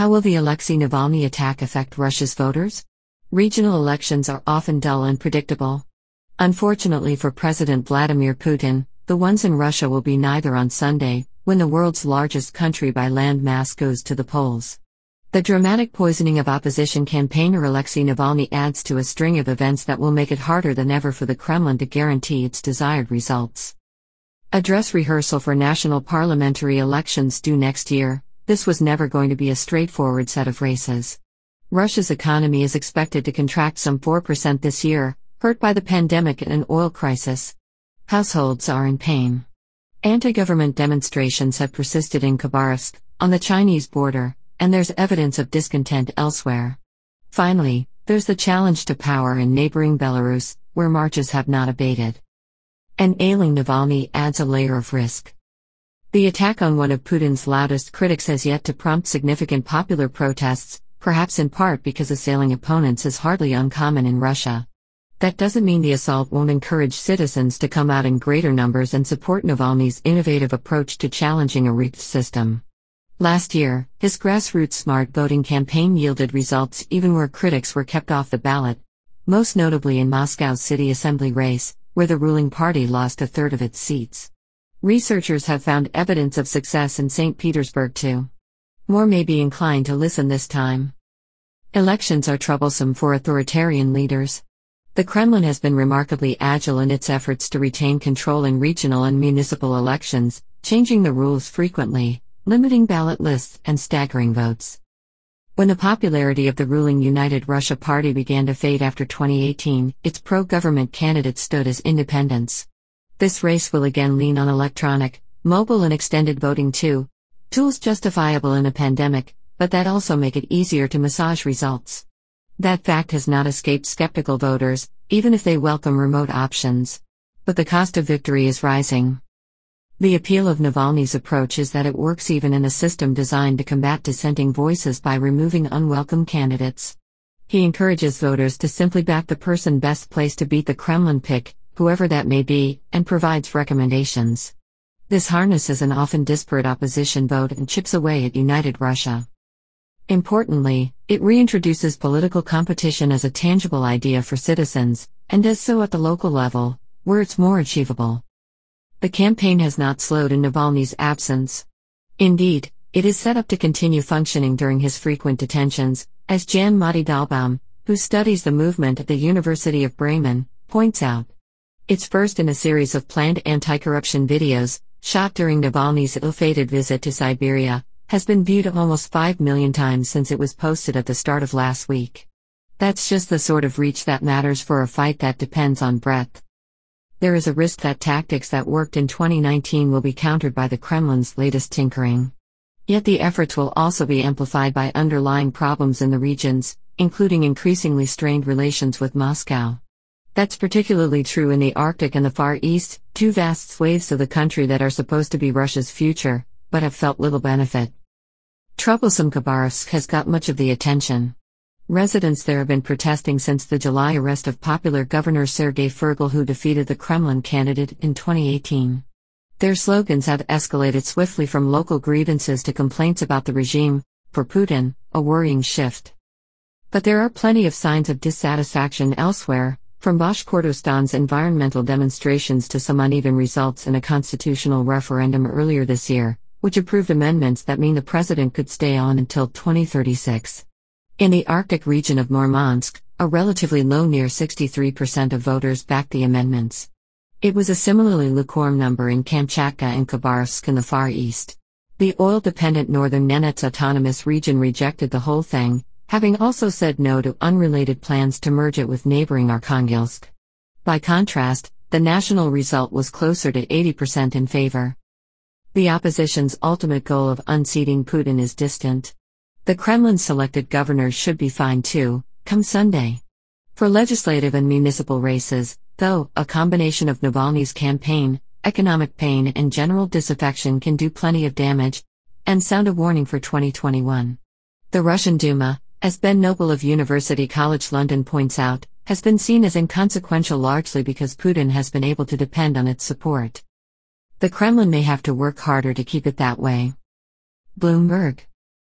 How will the Alexei Navalny attack affect Russia's voters? Regional elections are often dull and predictable. Unfortunately for President Vladimir Putin, the ones in Russia will be neither on Sunday, when the world's largest country by land mass goes to the polls. The dramatic poisoning of opposition campaigner Alexei Navalny adds to a string of events that will make it harder than ever for the Kremlin to guarantee its desired results. A dress rehearsal for national parliamentary elections due next year, this was never going to be a straightforward set of races. Russia's economy is expected to contract some 4% this year, hurt by the pandemic and an oil crisis. Households are in pain. Anti government demonstrations have persisted in Khabarovsk, on the Chinese border, and there's evidence of discontent elsewhere. Finally, there's the challenge to power in neighboring Belarus, where marches have not abated. And ailing Navalny adds a layer of risk. The attack on one of Putin's loudest critics has yet to prompt significant popular protests, perhaps in part because assailing opponents is hardly uncommon in Russia. That doesn't mean the assault won't encourage citizens to come out in greater numbers and support Navalny's innovative approach to challenging a rigged system. Last year, his grassroots smart voting campaign yielded results even where critics were kept off the ballot, most notably in Moscow's city assembly race, where the ruling party lost a third of its seats. Researchers have found evidence of success in St. Petersburg too. More may be inclined to listen this time. Elections are troublesome for authoritarian leaders. The Kremlin has been remarkably agile in its efforts to retain control in regional and municipal elections, changing the rules frequently, limiting ballot lists, and staggering votes. When the popularity of the ruling United Russia Party began to fade after 2018, its pro government candidates stood as independents. This race will again lean on electronic, mobile, and extended voting too. Tools justifiable in a pandemic, but that also make it easier to massage results. That fact has not escaped skeptical voters, even if they welcome remote options. But the cost of victory is rising. The appeal of Navalny's approach is that it works even in a system designed to combat dissenting voices by removing unwelcome candidates. He encourages voters to simply back the person best placed to beat the Kremlin pick, whoever that may be, and provides recommendations. This harnesses an often disparate opposition vote and chips away at united Russia. Importantly, it reintroduces political competition as a tangible idea for citizens, and does so at the local level, where it's more achievable. The campaign has not slowed in Navalny's absence. Indeed, it is set up to continue functioning during his frequent detentions, as Jan Matti Dollbaum, who studies the movement at the University of Bremen, points out. It's first in a series of planned anti corruption videos, shot during Navalny's ill fated visit to Siberia, has been viewed almost 5 million times since it was posted at the start of last week. That's just the sort of reach that matters for a fight that depends on breadth. There is a risk that tactics that worked in 2019 will be countered by the Kremlin's latest tinkering. Yet the efforts will also be amplified by underlying problems in the regions, including increasingly strained relations with Moscow. That's particularly true in the Arctic and the Far East, two vast swathes of the country that are supposed to be Russia's future, but have felt little benefit. Troublesome Khabarovsk has got much of the attention. Residents there have been protesting since the July arrest of popular Governor Sergei Furgal, who defeated the Kremlin candidate in 2018. Their slogans have escalated swiftly from local grievances to complaints about the regime, for Putin, a worrying shift. But there are plenty of signs of dissatisfaction elsewhere, from Bashkortostan's environmental demonstrations to some uneven results in a constitutional referendum earlier this year, which approved amendments that mean the president could stay on until 2036. In the Arctic region of Murmansk, a relatively low near 63% of voters backed the amendments. It was a similarly lukewarm number in Kamchatka and Khabarovsk in the Far East. The oil dependent northern Nenets Autonomous Region rejected the whole thing, having also said no to unrelated plans to merge it with neighboring Arkhangelsk. By contrast, the national result was closer to 80% in favor. The opposition's ultimate goal of unseating Putin is distant. The Kremlin selected governors should be fine too, come Sunday. For legislative and municipal races, though, a combination of Navalny's campaign, economic pain, and general disaffection can do plenty of damage, and sound a warning for 2021. The Russian Duma, as Ben Noble of University College London points out, has been seen as inconsequential largely because Putin has been able to depend on its support. The Kremlin may have to work harder to keep it that way. Bloomberg